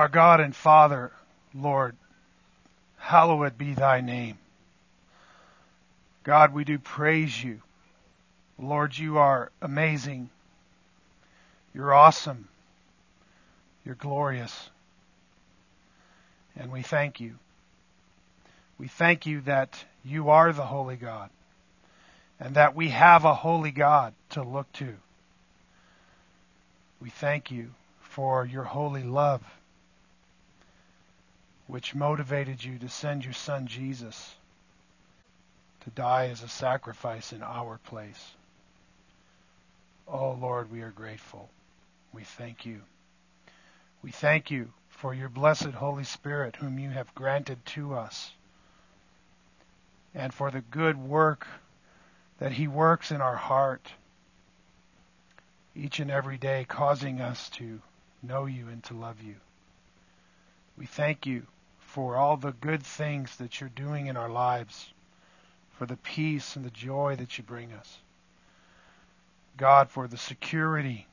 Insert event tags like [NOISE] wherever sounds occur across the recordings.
Our God and Father, Lord, hallowed be thy name. God, we do praise you. Lord, you are amazing. You're awesome. You're glorious. And we thank you. We thank you that you are the holy God and that we have a holy God to look to. We thank you for your holy love which motivated you to send your son Jesus to die as a sacrifice in our place. Oh Lord, we are grateful. We thank you. We thank you for your blessed Holy Spirit, whom you have granted to us, and for the good work that he works in our heart each and every day, causing us to know you and to love you. We thank you for all the good things that you're doing in our lives, for the peace and the joy that you bring us. God, for the security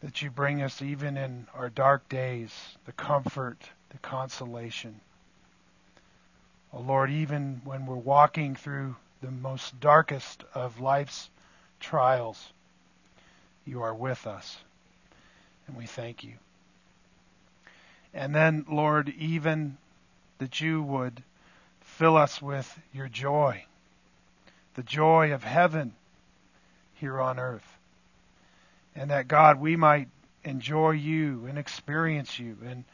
that you bring us even in our dark days, the comfort, the consolation. Oh Lord, even when we're walking through the most darkest of life's trials, you are with us. And we thank you. And then, Lord, even that you would fill us with your joy, the joy of heaven here on earth. And that, God, we might enjoy you and experience you and,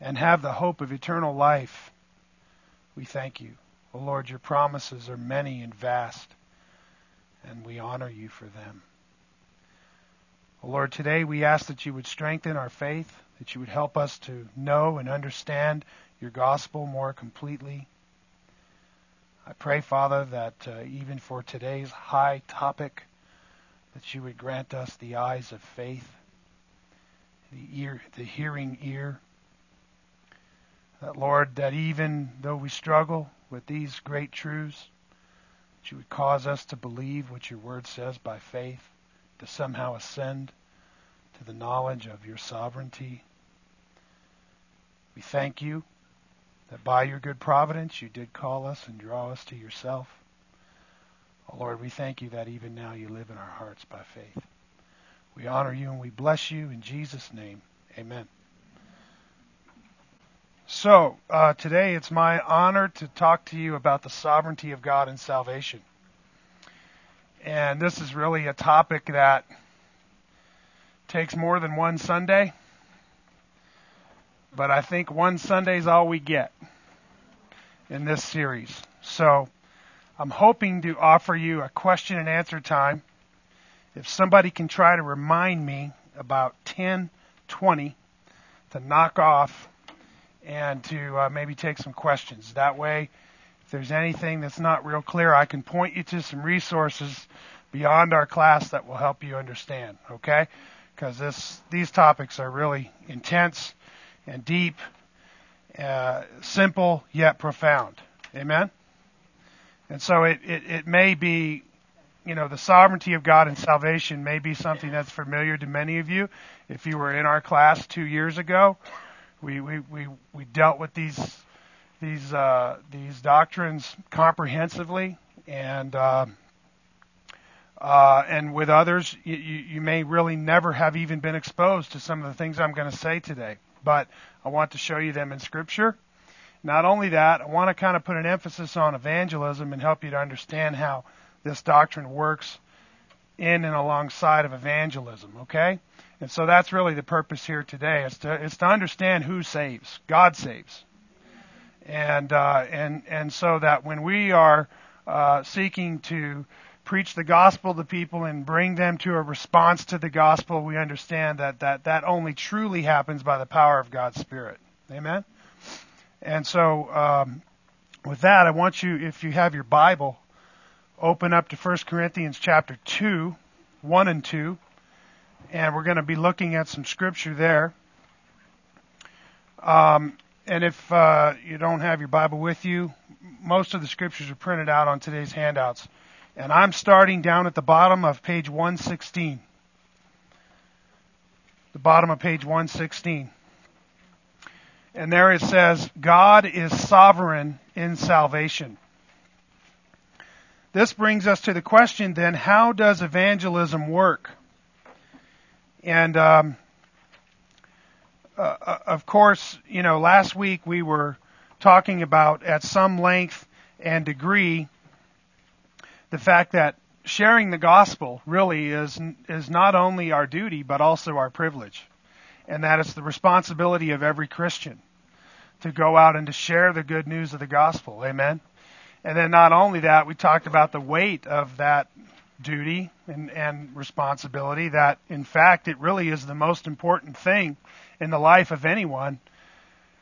and have the hope of eternal life. We thank you. Oh, Lord, your promises are many and vast, and we honor you for them. Lord, today we ask that you would strengthen our faith that you would help us to know and understand your gospel more completely. I pray, Father, that uh, even for today's high topic, that you would grant us the eyes of faith, the ear, the hearing ear. That, Lord, that even though we struggle with these great truths, that you would cause us to believe what your word says by faith, to somehow ascend to the knowledge of your sovereignty. We thank you that by your good providence you did call us and draw us to yourself. Oh Lord, we thank you that even now you live in our hearts by faith. We honor you and we bless you in Jesus' name. Amen. So, uh, today it's my honor to talk to you about the sovereignty of God and salvation. And this is really a topic that takes more than one Sunday, but I think one Sunday is all we get in this series. So I'm hoping to offer you a question and answer time. If somebody can try to remind me about 10, 20 to knock off and to uh, maybe take some questions. That way, if there's anything that's not real clear, I can point you to some resources beyond our class that will help you understand. Okay? because this these topics are really intense and deep, uh, simple yet profound. Amen. And so it, it, it may be, you know, the sovereignty of God and salvation may be something that's familiar to many of you. If you were in our class two years ago, we we we, we dealt with these these uh, these doctrines comprehensively and. Uh, uh, and with others, you, you may really never have even been exposed to some of the things I'm going to say today. But I want to show you them in Scripture. Not only that, I want to kind of put an emphasis on evangelism and help you to understand how this doctrine works in and alongside of evangelism, okay? And so that's really the purpose here today is to, is to understand who saves. God saves. And, uh, and, and so that when we are uh, seeking to preach the gospel to people and bring them to a response to the gospel, we understand that that, that only truly happens by the power of God's Spirit. Amen? And so, um, with that, I want you, if you have your Bible, open up to 1 Corinthians chapter 2, 1 and 2, and we're going to be looking at some scripture there. Um, and if uh, you don't have your Bible with you, most of the scriptures are printed out on today's handouts. And I'm starting down at the bottom of page 116. The bottom of page 116. And there it says, God is sovereign in salvation. This brings us to the question then, how does evangelism work? And um, uh, uh, of course, you know, last week we were talking about at some length and degree the fact that sharing the gospel really is is not only our duty but also our privilege, and that it's the responsibility of every Christian to go out and to share the good news of the gospel. Amen. And then not only that, we talked about the weight of that duty and, and responsibility that in fact it really is the most important thing in the life of anyone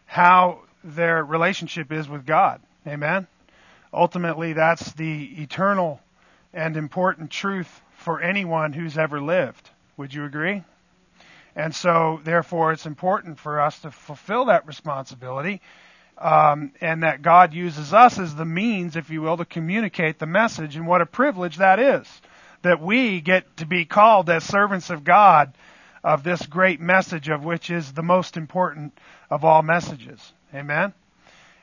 how their relationship is with God. Amen. Ultimately, that's the eternal and important truth for anyone who's ever lived. Would you agree? And so, therefore, it's important for us to fulfill that responsibility, um, and that God uses us as the means, if you will, to communicate the message. And what a privilege that is that we get to be called as servants of God of this great message, of which is the most important of all messages. Amen.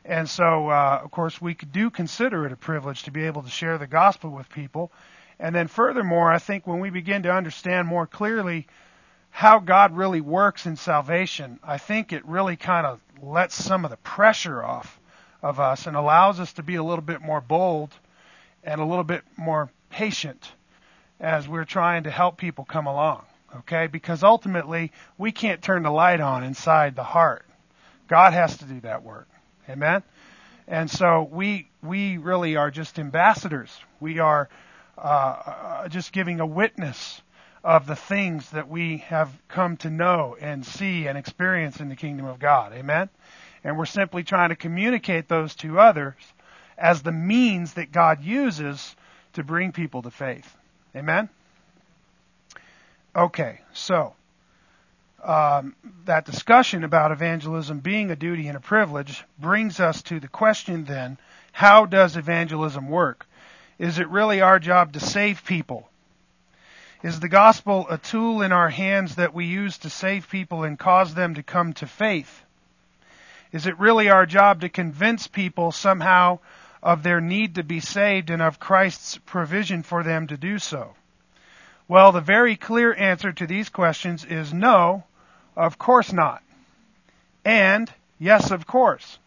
And so, uh, of course, we do consider it a privilege to be able to share the gospel with people. And then, furthermore, I think when we begin to understand more clearly how God really works in salvation, I think it really kind of lets some of the pressure off of us and allows us to be a little bit more bold and a little bit more patient as we're trying to help people come along. Okay? Because ultimately, we can't turn the light on inside the heart. God has to do that work. Amen? And so we, we really are just ambassadors. We are uh, uh, just giving a witness of the things that we have come to know and see and experience in the kingdom of God. Amen? And we're simply trying to communicate those to others as the means that God uses to bring people to faith. Amen? Okay, so um, that discussion about evangelism being a duty and a privilege brings us to the question then how does evangelism work? Is it really our job to save people? Is the gospel a tool in our hands that we use to save people and cause them to come to faith? Is it really our job to convince people somehow of their need to be saved and of Christ's provision for them to do so? Well, the very clear answer to these questions is no, of course not. And yes, of course.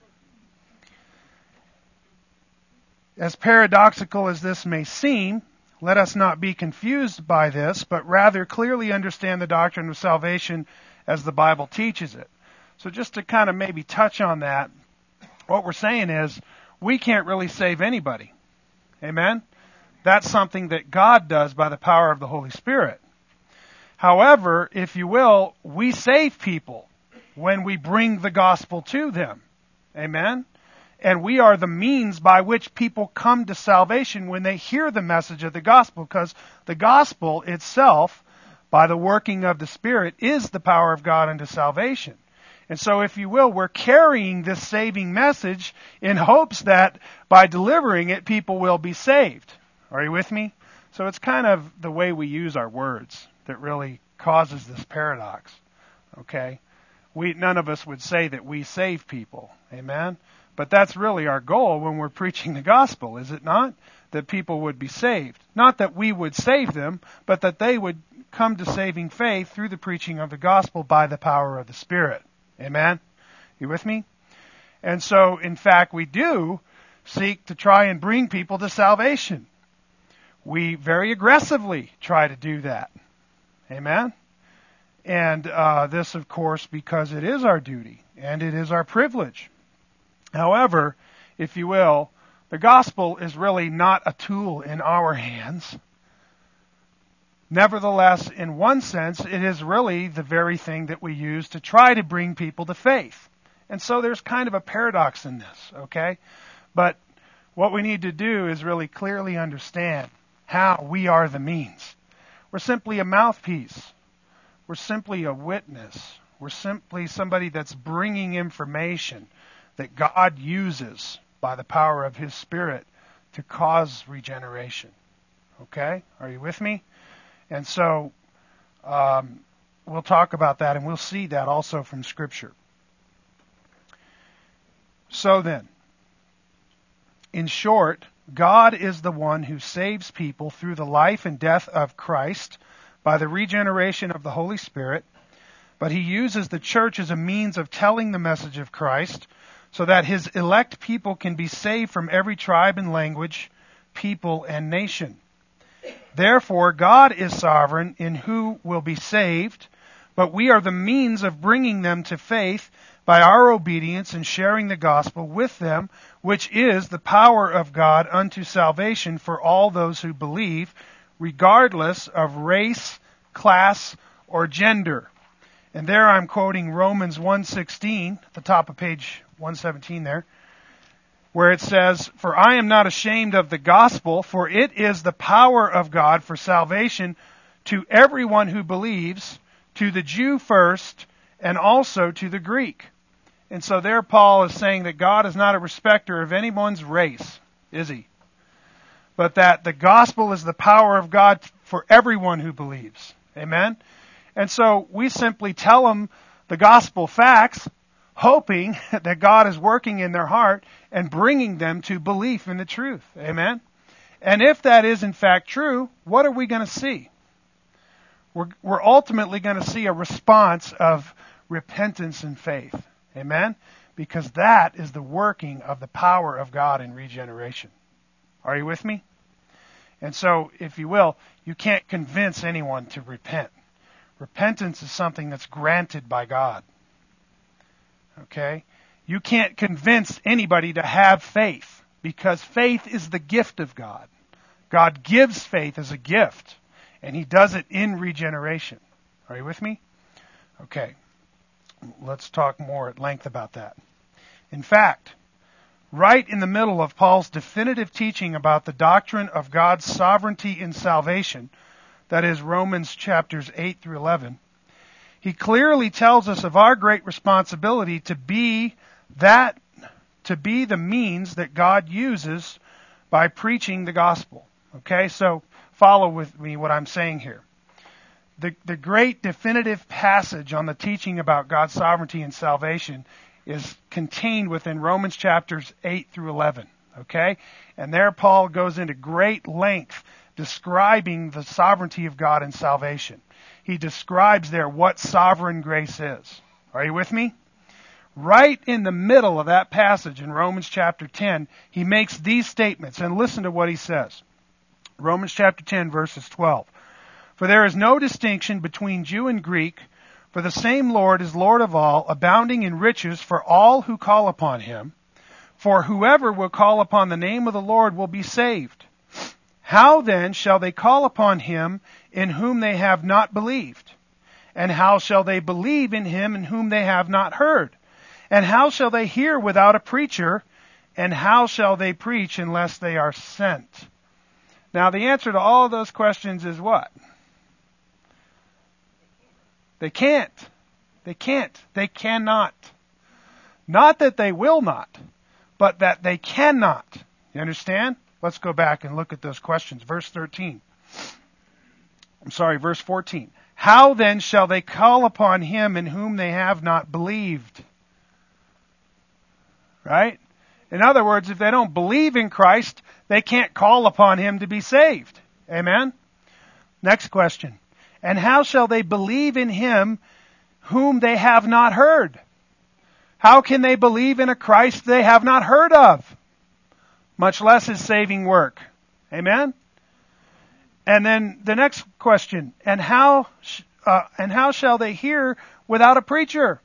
As paradoxical as this may seem, let us not be confused by this, but rather clearly understand the doctrine of salvation as the Bible teaches it. So just to kind of maybe touch on that, what we're saying is we can't really save anybody. Amen? That's something that God does by the power of the Holy Spirit. However, if you will, we save people when we bring the gospel to them. Amen? And we are the means by which people come to salvation when they hear the message of the gospel, because the gospel itself, by the working of the Spirit, is the power of God unto salvation. And so, if you will, we're carrying this saving message in hopes that by delivering it, people will be saved. Are you with me? So it's kind of the way we use our words that really causes this paradox. Okay? We none of us would say that we save people. Amen. But that's really our goal when we're preaching the gospel, is it not? That people would be saved. Not that we would save them, but that they would come to saving faith through the preaching of the gospel by the power of the Spirit. Amen? You with me? And so, in fact, we do seek to try and bring people to salvation. We very aggressively try to do that. Amen? And uh, this, of course, because it is our duty and it is our privilege. However, if you will, the gospel is really not a tool in our hands. Nevertheless, in one sense, it is really the very thing that we use to try to bring people to faith. And so there's kind of a paradox in this, okay? But what we need to do is really clearly understand how we are the means. We're simply a mouthpiece. We're simply a witness. We're simply somebody that's bringing information that God uses by the power of His Spirit to cause regeneration. Okay? Are you with me? And so, um, we'll talk about that and we'll see that also from Scripture. So then, in short, God is the one who saves people through the life and death of Christ by the regeneration of the Holy Spirit, but he uses the church as a means of telling the message of Christ so that his elect people can be saved from every tribe and language, people and nation. Therefore, God is sovereign in who will be saved, but we are the means of bringing them to faith by our obedience and sharing the gospel with them, which is the power of God unto salvation for all those who believe, regardless of race, class, or gender. And there I'm quoting Romans 1:16, at the top of page 117 there, where it says, "For I am not ashamed of the gospel, for it is the power of God for salvation to everyone who believes, to the Jew first, and also to the Greek." And so there Paul is saying that God is not a respecter of anyone's race, is he? But that the gospel is the power of God for everyone who believes. Amen? And so we simply tell them the gospel facts, hoping [LAUGHS] that God is working in their heart and bringing them to belief in the truth. Amen? And if that is in fact true, what are we going to see? We're, we're ultimately going to see a response of repentance and faith. Amen? Because that is the working of the power of God in regeneration. Are you with me? And so, if you will, you can't convince anyone to repent. Repentance is something that's granted by God. Okay? You can't convince anybody to have faith because faith is the gift of God. God gives faith as a gift, and He does it in regeneration. Are you with me? Okay let's talk more at length about that. In fact, right in the middle of Paul's definitive teaching about the doctrine of God's sovereignty in salvation, that is Romans chapters 8 through 11, he clearly tells us of our great responsibility to be that, to be the means that God uses by preaching the gospel. Okay, so follow with me what I'm saying here the, the great definitive passage on the teaching about God's sovereignty and salvation is contained within Romans chapters 8 through 11. Okay? And there Paul goes into great length describing the sovereignty of God in salvation. He describes there what sovereign grace is. Are you with me? Right in the middle of that passage in Romans chapter 10, he makes these statements, and listen to what he says. Romans chapter 10, verses 12. For there is no distinction between Jew and Greek, for the same Lord is Lord of all, abounding in riches for all who call upon him. For whoever will call upon the name of the Lord will be saved. How then shall they call upon him in whom they have not believed? And how shall they believe in him in whom they have not heard? And how shall they hear without a preacher? And how shall they preach unless they are sent? Now the answer to all those questions is what? They can't. They can't. They cannot. Not that they will not, but that they cannot. You understand? Let's go back and look at those questions. Verse 13. I'm sorry, verse 14. How then shall they call upon him in whom they have not believed? Right? In other words, if they don't believe in Christ, they can't call upon him to be saved. Amen? Next question. And how shall they believe in him whom they have not heard? How can they believe in a Christ they have not heard of? Much less his saving work. Amen? And then the next question, and how, uh, and how shall they hear without a preacher?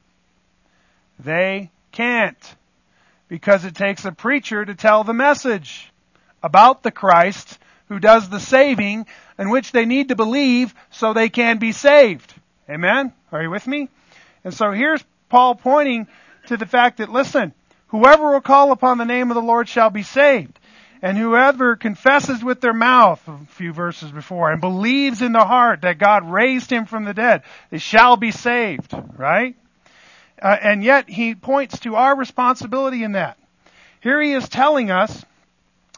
They can't. Because it takes a preacher to tell the message about the Christ who does the saving in which they need to believe so they can be saved. Amen? Are you with me? And so here's Paul pointing to the fact that, listen, whoever will call upon the name of the Lord shall be saved. And whoever confesses with their mouth, a few verses before, and believes in the heart that God raised him from the dead, they shall be saved. Right? Uh, and yet he points to our responsibility in that. Here he is telling us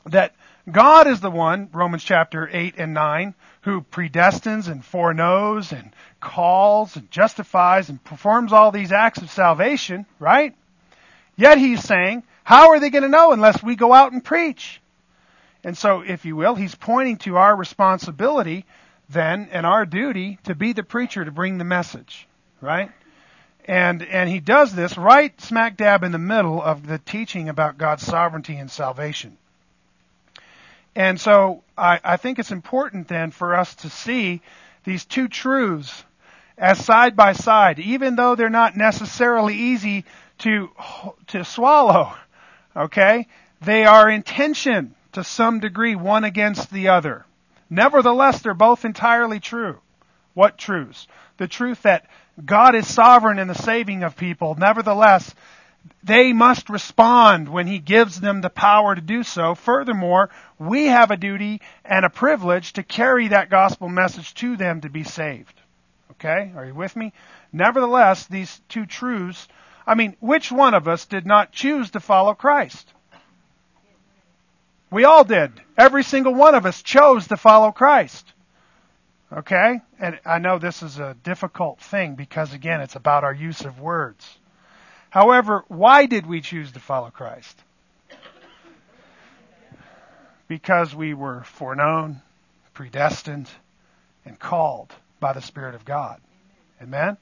that God is the one, Romans chapter 8 and 9, who predestines and foreknows and calls and justifies and performs all these acts of salvation, right? Yet he's saying, How are they going to know unless we go out and preach? And so, if you will, he's pointing to our responsibility then and our duty to be the preacher to bring the message, right? And, and he does this right smack dab in the middle of the teaching about God's sovereignty and salvation. And so I, I think it's important then for us to see these two truths as side by side, even though they're not necessarily easy to, to swallow. Okay? They are in tension to some degree, one against the other. Nevertheless, they're both entirely true. What truths? The truth that God is sovereign in the saving of people. Nevertheless, they must respond when He gives them the power to do so. Furthermore, we have a duty and a privilege to carry that gospel message to them to be saved. Okay? Are you with me? Nevertheless, these two truths, I mean, which one of us did not choose to follow Christ? We all did. Every single one of us chose to follow Christ. Okay? And I know this is a difficult thing because, again, it's about our use of words. However, why did we choose to follow Christ? Because we were foreknown, predestined, and called by the Spirit of God. Amen?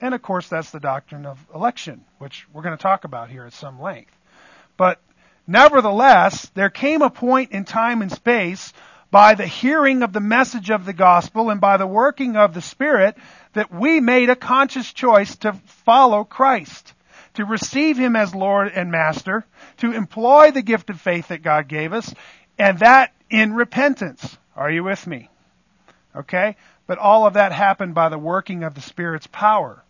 And of course, that's the doctrine of election, which we're going to talk about here at some length. But nevertheless, there came a point in time and space by the hearing of the message of the gospel and by the working of the Spirit that we made a conscious choice to follow Christ, to receive Him as Lord and Master, to employ the gift of faith that God gave us, and that in repentance. Are you with me? Okay? But all of that happened by the working of the Spirit's power.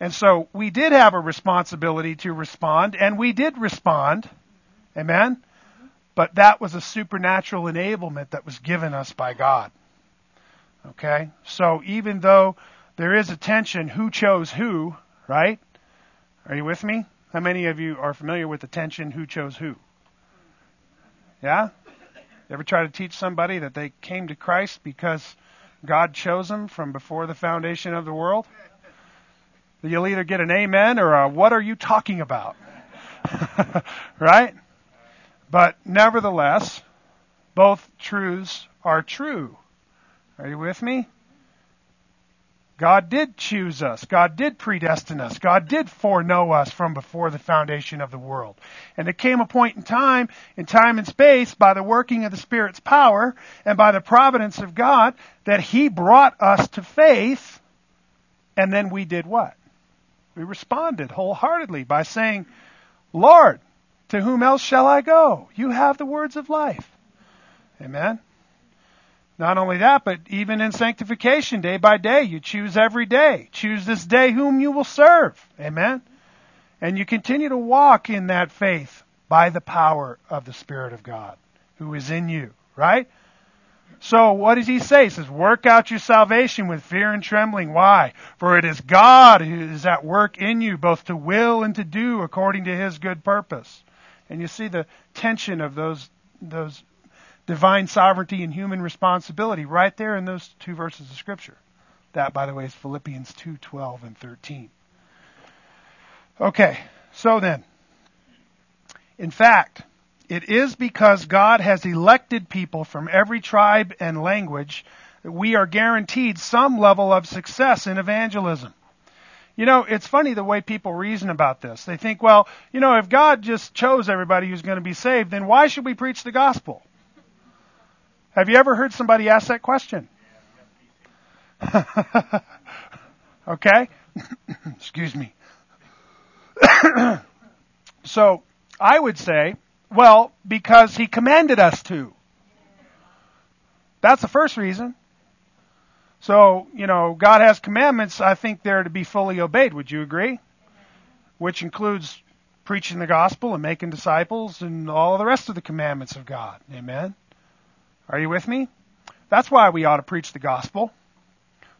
And so we did have a responsibility to respond, and we did respond. Amen? But that was a supernatural enablement that was given us by God. Okay? So even though there is a tension, who chose who, right? Are you with me? How many of you are familiar with the tension, who chose who? Yeah? Ever try to teach somebody that they came to Christ because God chose them from before the foundation of the world? You'll either get an amen or a what are you talking about? [LAUGHS] right? But nevertheless, both truths are true. Are you with me? God did choose us. God did predestine us. God did foreknow us from before the foundation of the world. And there came a point in time, in time and space, by the working of the Spirit's power and by the providence of God, that He brought us to faith. And then we did what? We responded wholeheartedly by saying, Lord, to whom else shall I go? You have the words of life. Amen. Not only that, but even in sanctification, day by day, you choose every day. Choose this day whom you will serve. Amen. And you continue to walk in that faith by the power of the Spirit of God who is in you, right? So what does he say? He says, work out your salvation with fear and trembling. Why? For it is God who is at work in you, both to will and to do according to his good purpose. And you see the tension of those, those divine sovereignty and human responsibility right there in those two verses of Scripture. That, by the way, is Philippians 2 12 and 13. Okay, so then, in fact, it is because God has elected people from every tribe and language that we are guaranteed some level of success in evangelism. You know, it's funny the way people reason about this. They think, well, you know, if God just chose everybody who's going to be saved, then why should we preach the gospel? Have you ever heard somebody ask that question? [LAUGHS] okay? [COUGHS] Excuse me. [COUGHS] so, I would say, well, because he commanded us to. That's the first reason. So, you know, God has commandments, I think they're to be fully obeyed. Would you agree? Which includes preaching the gospel and making disciples and all the rest of the commandments of God. Amen. Are you with me? That's why we ought to preach the gospel.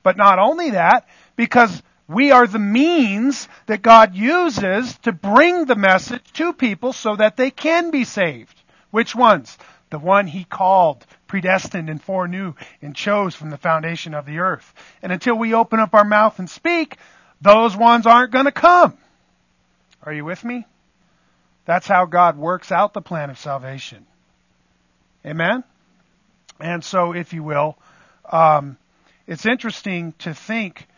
But not only that, because we are the means that God uses to bring the message to people so that they can be saved. Which ones? The one He called predestined and foreknew and chose from the foundation of the earth. And until we open up our mouth and speak, those ones aren't going to come. Are you with me? That's how God works out the plan of salvation. Amen? And so, if you will, um, it's interesting to think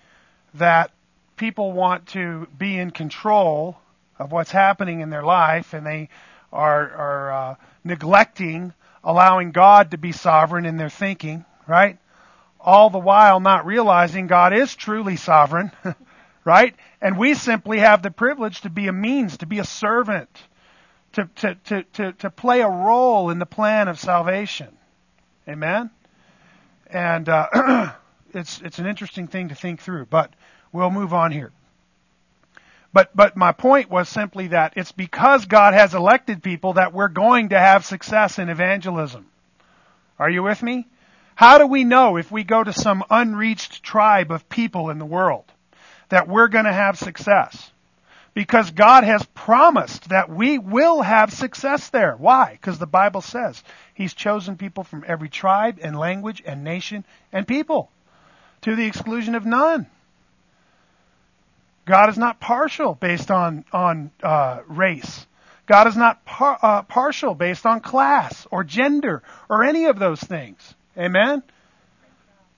that people want to be in control of what's happening in their life and they are, are uh, neglecting allowing God to be sovereign in their thinking, right? All the while not realizing God is truly sovereign, [LAUGHS] right? And we simply have the privilege to be a means, to be a servant, to, to, to, to, to play a role in the plan of salvation. Amen? And uh, [CLEARS THROAT] it's, it's an interesting thing to think through, but we'll move on here. But, but my point was simply that it's because God has elected people that we're going to have success in evangelism. Are you with me? How do we know if we go to some unreached tribe of people in the world that we're going to have success? Because God has promised that we will have success there. Why? Because the Bible says He's chosen people from every tribe and language and nation and people to the exclusion of none. God is not partial based on on uh, race. God is not par, uh, partial based on class or gender or any of those things. Amen.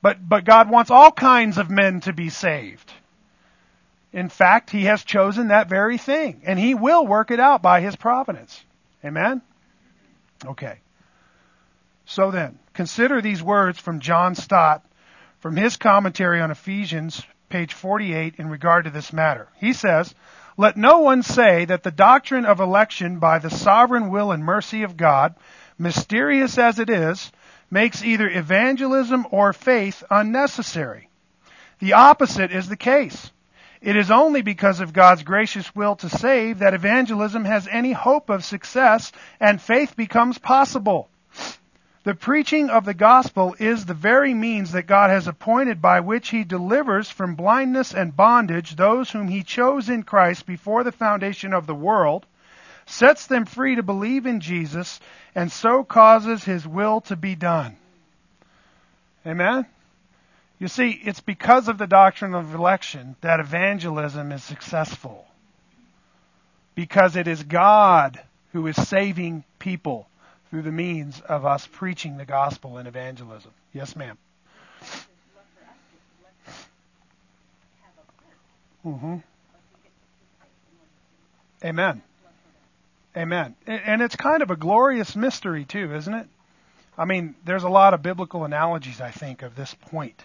But but God wants all kinds of men to be saved. In fact, He has chosen that very thing, and He will work it out by His providence. Amen. Okay. So then, consider these words from John Stott from his commentary on Ephesians page 48, in regard to this matter. He says, Let no one say that the doctrine of election by the sovereign will and mercy of God, mysterious as it is, makes either evangelism or faith unnecessary. The opposite is the case. It is only because of God's gracious will to save that evangelism has any hope of success and faith becomes possible. The preaching of the gospel is the very means that God has appointed by which he delivers from blindness and bondage those whom he chose in Christ before the foundation of the world, sets them free to believe in Jesus, and so causes his will to be done. Amen? You see, it's because of the doctrine of election that evangelism is successful. Because it is God who is saving people through the means of us preaching the gospel and evangelism. Yes, ma'am. Mm-hmm. Amen. Amen. And it's kind of a glorious mystery, too, isn't it? I mean, there's a lot of biblical analogies, I think, of this point.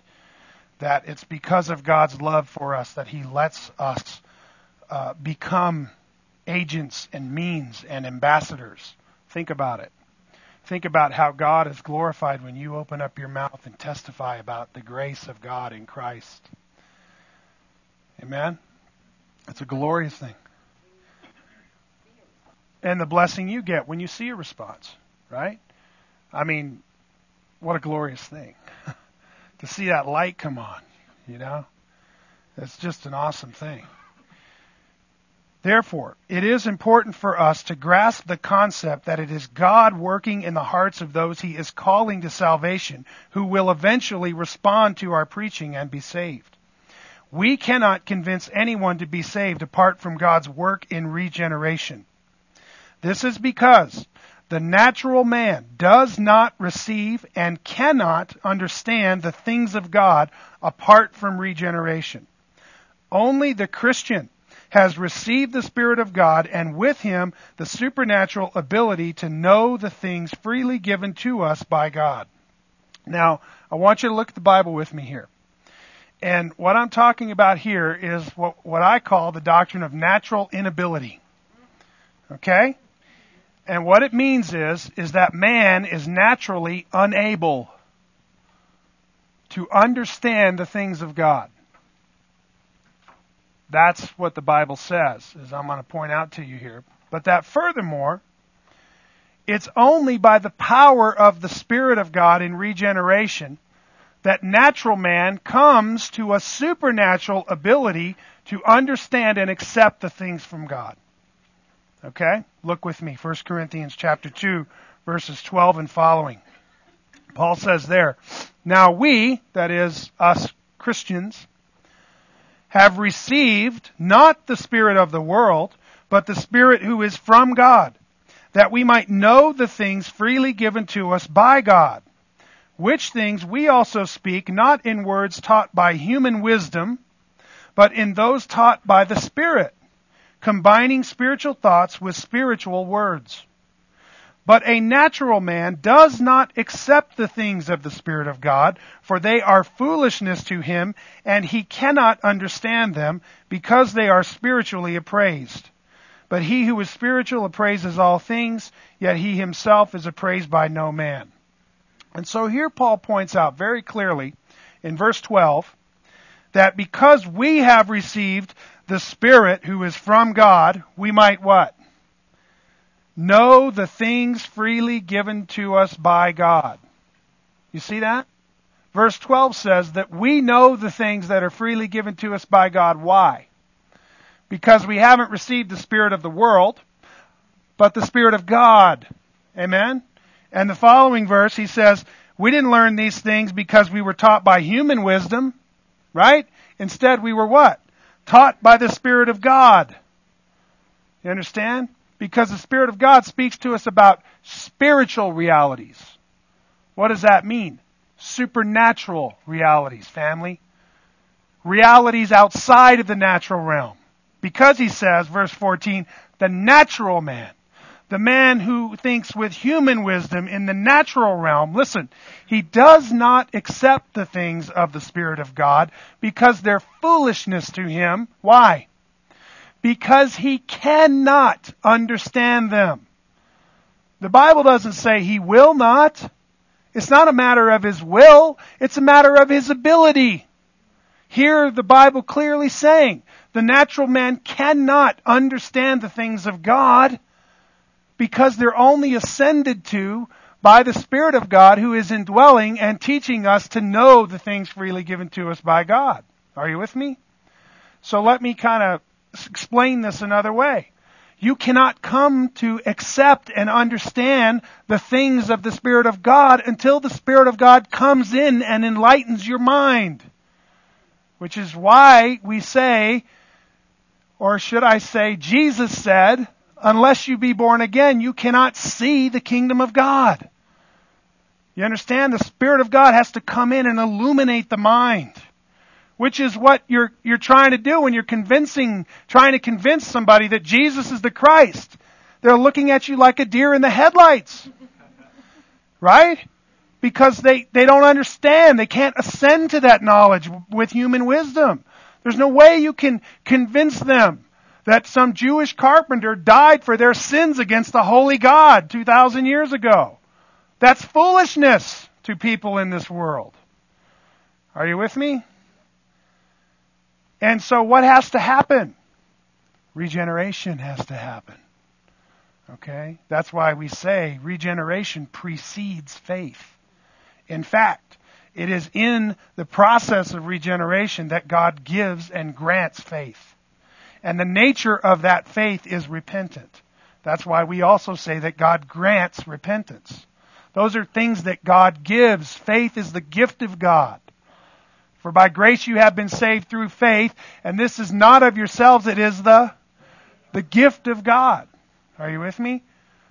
That it's because of God's love for us that He lets us uh, become agents and means and ambassadors. Think about it. Think about how God is glorified when you open up your mouth and testify about the grace of God in Christ. Amen? It's a glorious thing. And the blessing you get when you see a response, right? I mean, what a glorious thing. [LAUGHS] to see that light come on, you know? It's just an awesome thing. Therefore, it is important for us to grasp the concept that it is God working in the hearts of those He is calling to salvation who will eventually respond to our preaching and be saved. We cannot convince anyone to be saved apart from God's work in regeneration. This is because the natural man does not receive and cannot understand the things of God apart from regeneration. Only the Christian has received the Spirit of God and with him the supernatural ability to know the things freely given to us by God. Now, I want you to look at the Bible with me here. And what I'm talking about here is what, what I call the doctrine of natural inability. Okay? And what it means is, is that man is naturally unable to understand the things of God. That's what the Bible says, as I'm going to point out to you here. But that furthermore, it's only by the power of the Spirit of God in regeneration that natural man comes to a supernatural ability to understand and accept the things from God. Okay? Look with me, 1 Corinthians chapter 2, verses 12 and following. Paul says there, Now we, that is us Christians, have received not the Spirit of the world, but the Spirit who is from God, that we might know the things freely given to us by God, which things we also speak not in words taught by human wisdom, but in those taught by the Spirit, combining spiritual thoughts with spiritual words. But a natural man does not accept the things of the Spirit of God, for they are foolishness to him, and he cannot understand them, because they are spiritually appraised. But he who is spiritual appraises all things, yet he himself is appraised by no man. And so here Paul points out very clearly in verse 12 that because we have received the Spirit who is from God, we might what? Know the things freely given to us by God. You see that? Verse 12 says that we know the things that are freely given to us by God. Why? Because we haven't received the Spirit of the world, but the Spirit of God. Amen? And the following verse, he says, we didn't learn these things because we were taught by human wisdom, right? Instead, we were what? Taught by the Spirit of God. You understand? Because the Spirit of God speaks to us about spiritual realities. What does that mean? Supernatural realities, family. Realities outside of the natural realm. Because he says, verse 14, the natural man, the man who thinks with human wisdom in the natural realm, listen, he does not accept the things of the Spirit of God because they're foolishness to him. Why? Because he cannot understand them. The Bible doesn't say he will not. It's not a matter of his will, it's a matter of his ability. Here the Bible clearly saying the natural man cannot understand the things of God because they're only ascended to by the Spirit of God who is indwelling and teaching us to know the things freely given to us by God. Are you with me? So let me kind of explain this another way. You cannot come to accept and understand the things of the Spirit of God until the Spirit of God comes in and enlightens your mind. Which is why we say, or should I say, Jesus said, unless you be born again, you cannot see the kingdom of God. You understand? The Spirit of God has to come in and illuminate the mind which is what you're, you're trying to do when you're convincing, trying to convince somebody that Jesus is the Christ. They're looking at you like a deer in the headlights. Right? Because they, they don't understand. They can't ascend to that knowledge with human wisdom. There's no way you can convince them that some Jewish carpenter died for their sins against the holy God 2,000 years ago. That's foolishness to people in this world. Are you with me? And so what has to happen? Regeneration has to happen. Okay? That's why we say regeneration precedes faith. In fact, it is in the process of regeneration that God gives and grants faith. And the nature of that faith is repentant. That's why we also say that God grants repentance. Those are things that God gives. Faith is the gift of God. For by grace you have been saved through faith, and this is not of yourselves, it is the, the gift of God. Are you with me?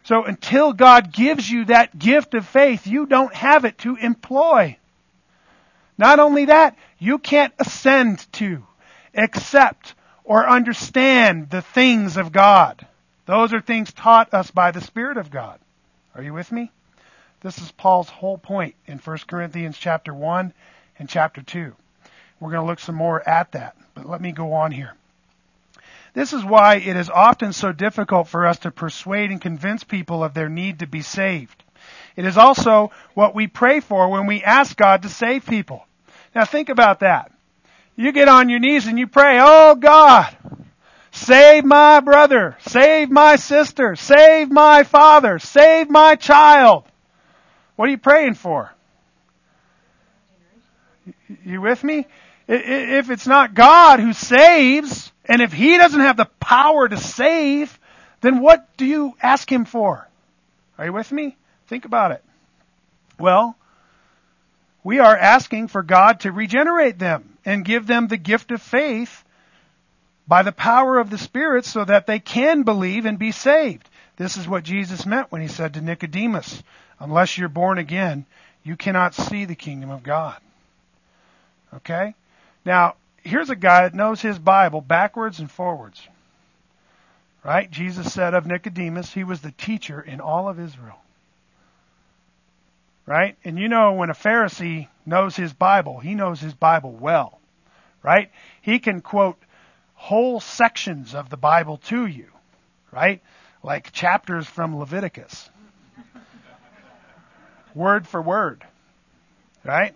So until God gives you that gift of faith, you don't have it to employ. Not only that, you can't ascend to, accept, or understand the things of God. Those are things taught us by the Spirit of God. Are you with me? This is Paul's whole point in 1 Corinthians chapter 1 in chapter 2. We're going to look some more at that, but let me go on here. This is why it is often so difficult for us to persuade and convince people of their need to be saved. It is also what we pray for when we ask God to save people. Now think about that. You get on your knees and you pray, Oh God, save my brother, save my sister, save my father, save my child. What are you praying for? You with me? If it's not God who saves, and if He doesn't have the power to save, then what do you ask Him for? Are you with me? Think about it. Well, we are asking for God to regenerate them and give them the gift of faith by the power of the Spirit so that they can believe and be saved. This is what Jesus meant when he said to Nicodemus, unless you're born again, you cannot see the kingdom of God. Okay? Now, here's a guy that knows his Bible backwards and forwards. Right? Jesus said of Nicodemus, he was the teacher in all of Israel. Right? And you know, when a Pharisee knows his Bible, he knows his Bible well. Right? He can quote whole sections of the Bible to you. Right? Like chapters from Leviticus. [LAUGHS] word for word. Right?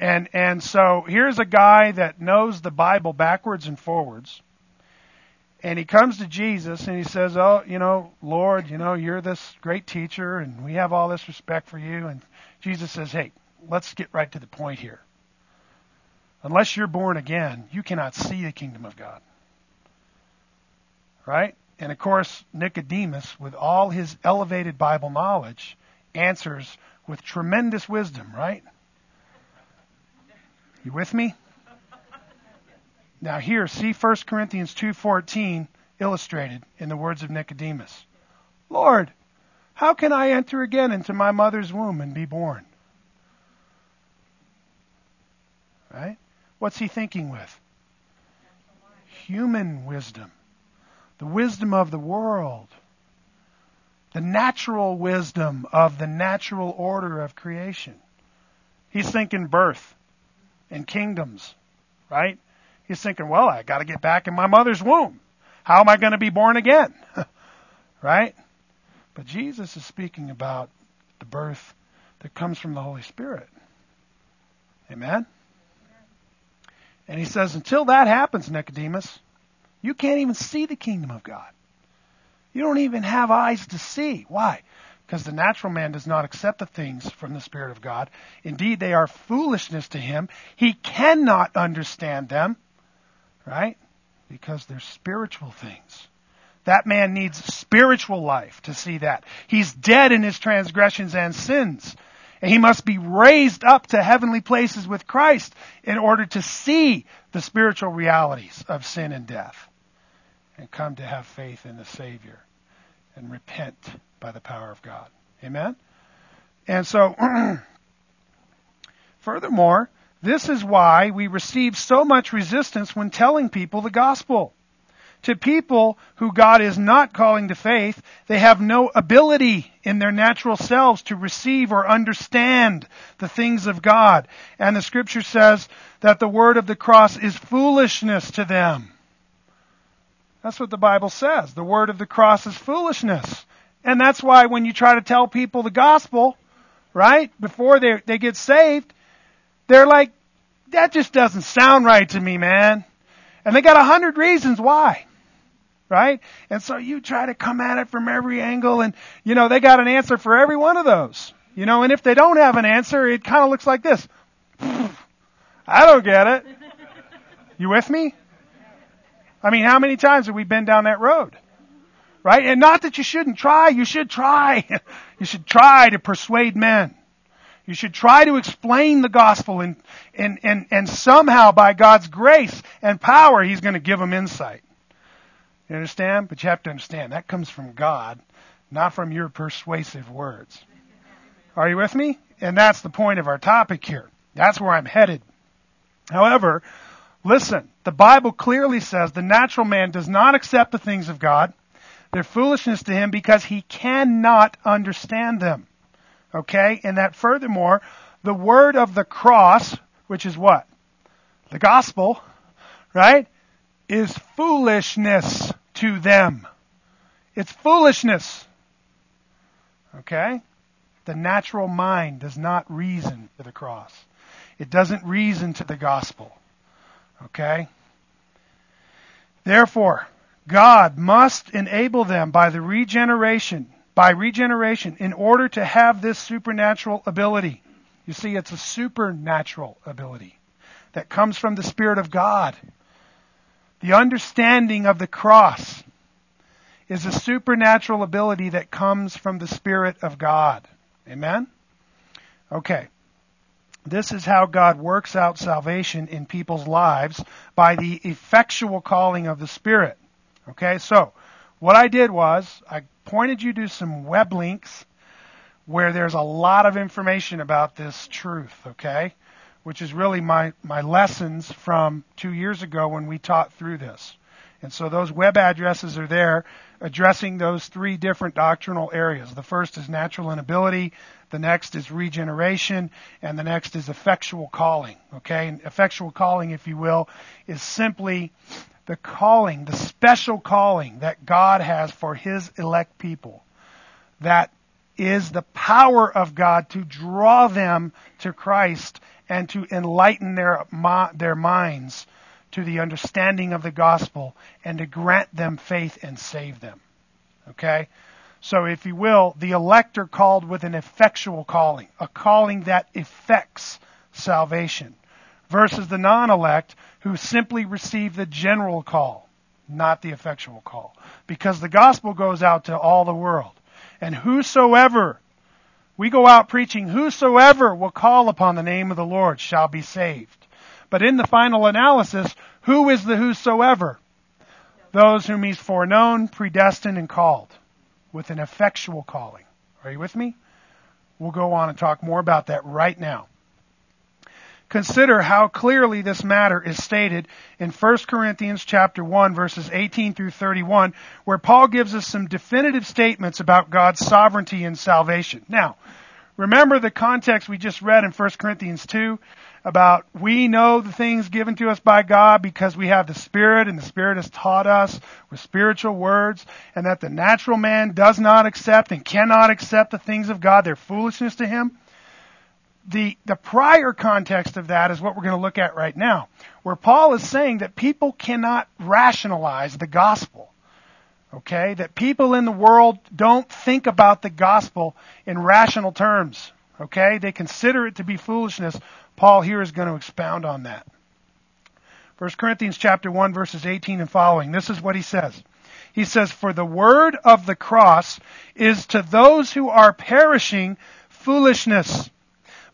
And and so here's a guy that knows the Bible backwards and forwards and he comes to Jesus and he says, "Oh, you know, Lord, you know, you're this great teacher and we have all this respect for you." And Jesus says, "Hey, let's get right to the point here. Unless you're born again, you cannot see the kingdom of God." Right? And of course, Nicodemus, with all his elevated Bible knowledge, answers with tremendous wisdom, right? You with me? Now here, see 1 Corinthians 2:14 illustrated in the words of Nicodemus. Lord, how can I enter again into my mother's womb and be born? Right? What's he thinking with? Human wisdom. The wisdom of the world. The natural wisdom of the natural order of creation. He's thinking birth and kingdoms, right? He's thinking, well, I got to get back in my mother's womb. How am I going to be born again? [LAUGHS] right? But Jesus is speaking about the birth that comes from the Holy Spirit. Amen? And he says, until that happens, Nicodemus, you can't even see the kingdom of God. You don't even have eyes to see. Why? Because the natural man does not accept the things from the Spirit of God. Indeed, they are foolishness to him. He cannot understand them Right? Because they're spiritual things. That man needs spiritual life to see that. He's dead in his transgressions and sins. And he must be raised up to heavenly places with Christ in order to see the spiritual realities of sin and death and come to have faith in the Savior and repent by the power of God. Amen? And so, [CLEARS THROAT] furthermore, this is why we receive so much resistance when telling people the gospel. To people who God is not calling to faith, they have no ability in their natural selves to receive or understand the things of God. And the scripture says that the word of the cross is foolishness to them. That's what the Bible says. The word of the cross is foolishness. And that's why when you try to tell people the gospel, right, before they, they get saved, they're like, that just doesn't sound right to me, man. And they got a hundred reasons why. Right? And so you try to come at it from every angle and, you know, they got an answer for every one of those. You know, and if they don't have an answer, it kind of looks like this. [LAUGHS] I don't get it. You with me? I mean, how many times have we been down that road? Right? And not that you shouldn't try, you should try. [LAUGHS] you should try to persuade men. You should try to explain the gospel and, and, and, and somehow by God's grace and power, He's going to give them insight. You understand? But you have to understand that comes from God, not from your persuasive words. Are you with me? And that's the point of our topic here. That's where I'm headed. However, listen, the Bible clearly says the natural man does not accept the things of God. They're foolishness to him because he cannot understand them. Okay? And that furthermore, the word of the cross, which is what? The gospel, right? Is foolishness to them. It's foolishness. Okay? The natural mind does not reason to the cross. It doesn't reason to the gospel. Okay? Therefore, God must enable them by the regeneration by regeneration in order to have this supernatural ability. You see, it's a supernatural ability that comes from the Spirit of God. The understanding of the cross is a supernatural ability that comes from the Spirit of God. Amen? Okay. This is how God works out salvation in people's lives by the effectual calling of the Spirit. Okay, so what I did was I pointed you to some web links where there's a lot of information about this truth, okay? Which is really my, my lessons from two years ago when we taught through this. And so those web addresses are there addressing those three different doctrinal areas. The first is natural inability, the next is regeneration, and the next is effectual calling. Okay? And effectual calling, if you will, is simply the calling, the special calling that God has for His elect people. That is the power of God to draw them to Christ and to enlighten their, their minds to the understanding of the gospel and to grant them faith and save them. Okay? So, if you will, the elect are called with an effectual calling, a calling that effects salvation, versus the non elect who simply receive the general call, not the effectual call. Because the gospel goes out to all the world. And whosoever, we go out preaching, whosoever will call upon the name of the Lord shall be saved. But in the final analysis, who is the whosoever? Those whom he's foreknown, predestined, and called with an effectual calling. Are you with me? We'll go on and talk more about that right now. Consider how clearly this matter is stated in 1 Corinthians chapter 1 verses 18 through 31 where Paul gives us some definitive statements about God's sovereignty and salvation. Now, remember the context we just read in 1 Corinthians 2 about we know the things given to us by God because we have the Spirit and the Spirit has taught us with spiritual words and that the natural man does not accept and cannot accept the things of God. They're foolishness to him. The, the prior context of that is what we're going to look at right now, where Paul is saying that people cannot rationalize the gospel. Okay? That people in the world don't think about the gospel in rational terms. Okay? They consider it to be foolishness Paul here is going to expound on that. 1 Corinthians chapter 1 verses 18 and following. This is what he says. He says, For the word of the cross is to those who are perishing foolishness.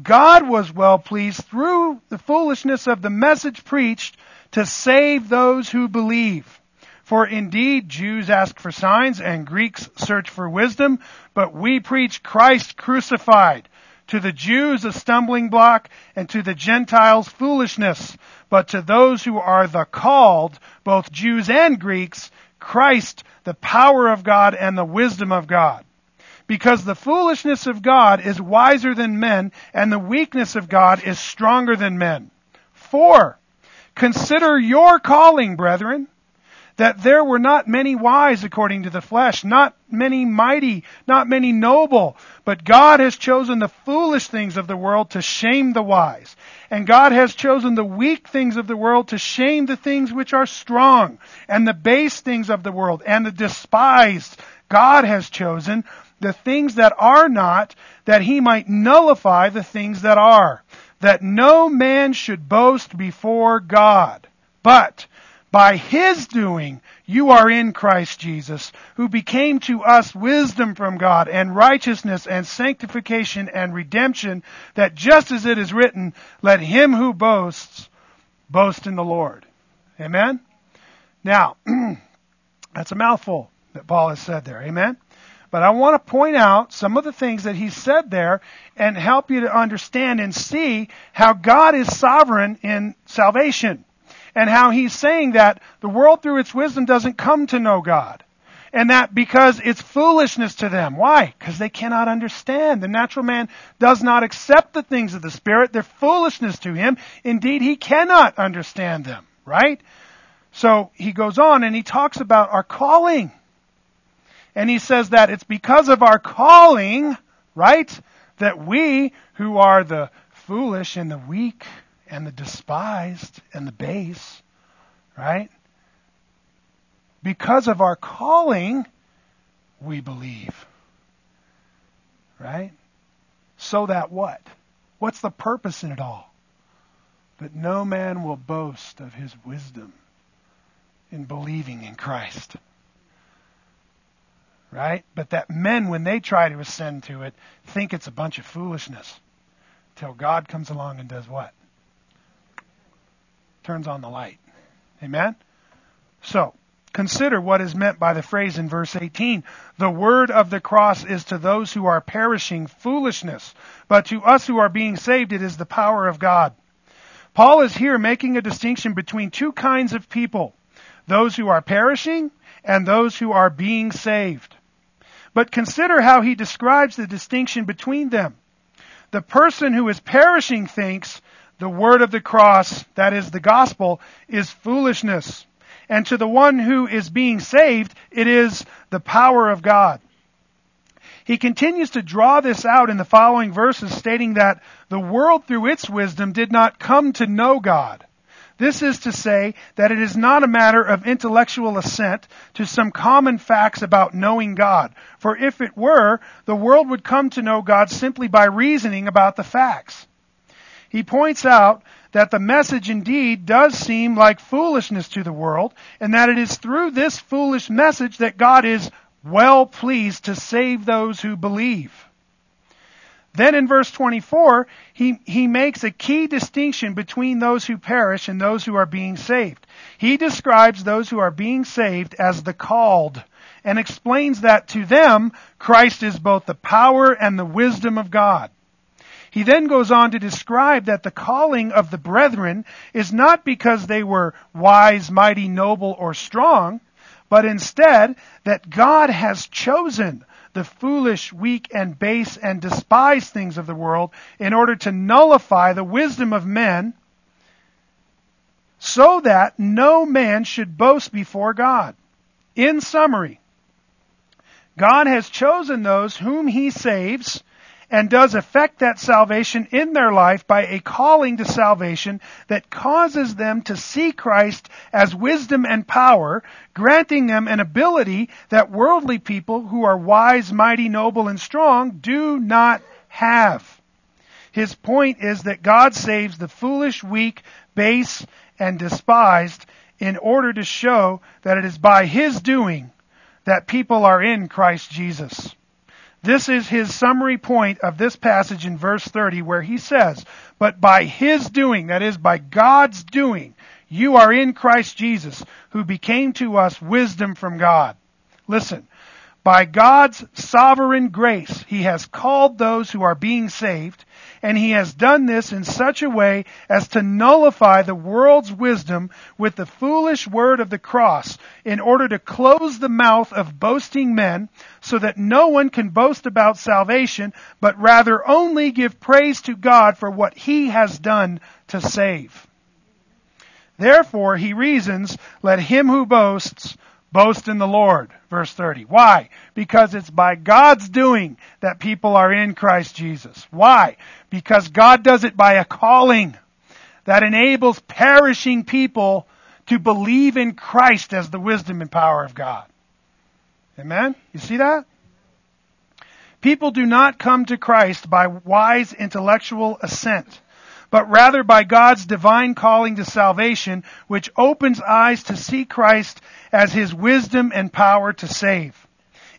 God was well pleased through the foolishness of the message preached to save those who believe. For indeed, Jews ask for signs and Greeks search for wisdom, but we preach Christ crucified to the Jews a stumbling block, and to the Gentiles foolishness. But to those who are the called, both Jews and Greeks, Christ, the power of God and the wisdom of God. Because the foolishness of God is wiser than men, and the weakness of God is stronger than men. For, consider your calling, brethren that there were not many wise according to the flesh, not many mighty, not many noble, but God has chosen the foolish things of the world to shame the wise. And God has chosen the weak things of the world to shame the things which are strong, and the base things of the world, and the despised. God has chosen the things that are not, that he might nullify the things that are, that no man should boast before God. But by his doing, you are in Christ Jesus, who became to us wisdom from God and righteousness and sanctification and redemption, that just as it is written, let him who boasts boast in the Lord. Amen? Now, [CLEARS THROAT] that's a mouthful that Paul has said there. Amen? But I want to point out some of the things that he said there and help you to understand and see how God is sovereign in salvation and how he's saying that the world through its wisdom doesn't come to know God. And that because it's foolishness to them. Why? Because they cannot understand. The natural man does not accept the things of the Spirit. They're foolishness to him. Indeed, he cannot understand them. Right? So he goes on and he talks about our calling. And he says that it's because of our calling, right, that we who are the foolish and the weak and the despised and the base, right? Because of our calling, we believe. Right? So that what? What's the purpose in it all? That no man will boast of his wisdom in believing in Christ. Right? But that men, when they try to ascend to it, think it's a bunch of foolishness. Till God comes along and does what? Turns on the light. Amen? So, Consider what is meant by the phrase in verse 18. The word of the cross is to those who are perishing foolishness, but to us who are being saved it is the power of God. Paul is here making a distinction between two kinds of people. Those who are perishing and those who are being saved. But consider how he describes the distinction between them. The person who is perishing thinks the word of the cross, that is the gospel, is foolishness and to the one who is being saved, it is the power of God. He continues to draw this out in the following verses, stating that the world through its wisdom did not come to know God. This is to say that it is not a matter of intellectual assent to some common facts about knowing God. For if it were, the world would come to know God simply by reasoning about the facts. He points out that the message indeed does seem like foolishness to the world, and that it is through this foolish message that God is well pleased to save those who believe. Then in verse 24, he, he makes a key distinction between those who perish and those who are being saved. He describes those who are being saved as the called and explains that to them, Christ is both the power and the wisdom of God. He then goes on to describe that the calling of the brethren is not because they were wise, mighty, noble, or strong, but instead that God has chosen the foolish, weak, and base and despised things of the world in order to nullify the wisdom of men so that no man should boast before God. In summary, God has chosen those whom he saves and does affect that salvation in their life by a calling to salvation that causes them to see Christ as wisdom and power, granting them an ability that worldly people who are wise, mighty, noble, and strong do not have. His point is that God saves the foolish, weak, base, and despised in order to show that it is by His doing that people are in Christ Jesus. This is his summary point of this passage in verse 30 where he says, But by his doing, that is, by God's doing, you are in Christ Jesus, who became to us wisdom from God. Listen, by God's sovereign grace, He has called those who are being saved, and He has done this in such a way as to nullify the world's wisdom with the foolish word of the cross in order to close the mouth of boasting men so that no one can boast about salvation, but rather only give praise to God for what He has done to save. Therefore, he reasons, let him who boasts Boast in the Lord. Verse 30. Why? Because it's by God's doing that people are in Christ Jesus. Why? Because God does it by a calling that enables perishing people to believe in Christ as the wisdom and power of God. Amen? You see that? People do not come to Christ by wise intellectual assent but rather by God's divine calling to salvation, which opens eyes to see Christ as his wisdom and power to save.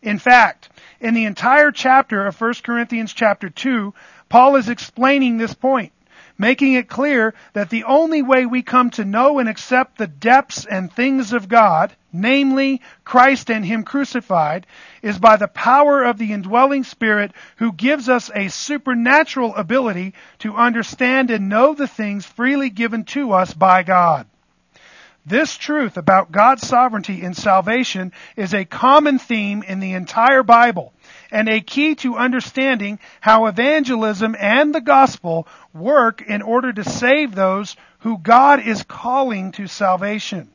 In fact, in the entire chapter of 1 Corinthians chapter 2, Paul is explaining this point making it clear that the only way we come to know and accept the depths and things of God, namely Christ and Him crucified, is by the power of the indwelling Spirit who gives us a supernatural ability to understand and know the things freely given to us by God. This truth about God's sovereignty in salvation is a common theme in the entire Bible and a key to understanding how evangelism and the gospel work in order to save those who God is calling to salvation.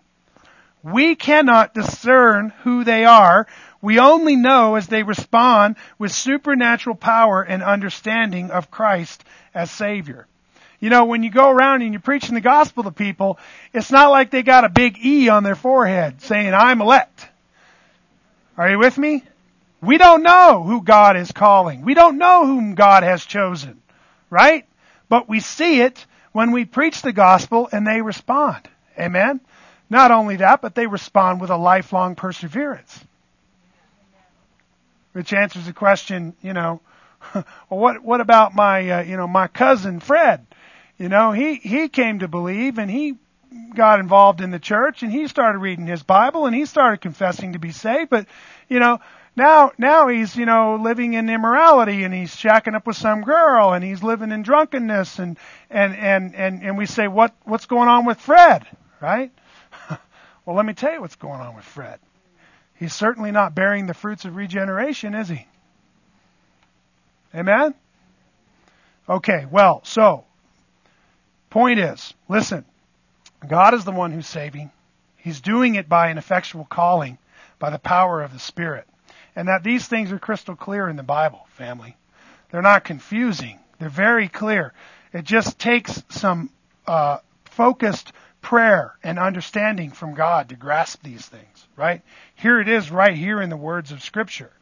We cannot discern who they are. We only know as they respond with supernatural power and understanding of Christ as Savior. You know, when you go around and you're preaching the gospel to people, it's not like they got a big E on their forehead saying, I'm elect. Are you with me? We don't know who God is calling. We don't know whom God has chosen. Right? But we see it when we preach the gospel and they respond. Amen? Not only that, but they respond with a lifelong perseverance. Which answers the question, you know, [LAUGHS] well, what what about my uh, you know my cousin Fred? You know, he he came to believe and he got involved in the church and he started reading his Bible and he started confessing to be saved, but you know, now now he's, you know, living in immorality and he's shacking up with some girl and he's living in drunkenness and and and and, and we say what what's going on with Fred, right? Well, let me tell you what's going on with Fred. He's certainly not bearing the fruits of regeneration, is he? Amen? Okay, well, so Point is, listen, God is the one who's saving. He's doing it by an effectual calling, by the power of the Spirit. And that these things are crystal clear in the Bible, family. They're not confusing. They're very clear. It just takes some uh, focused prayer and understanding from God to grasp these things, right? Here it is right here in the words of Scripture.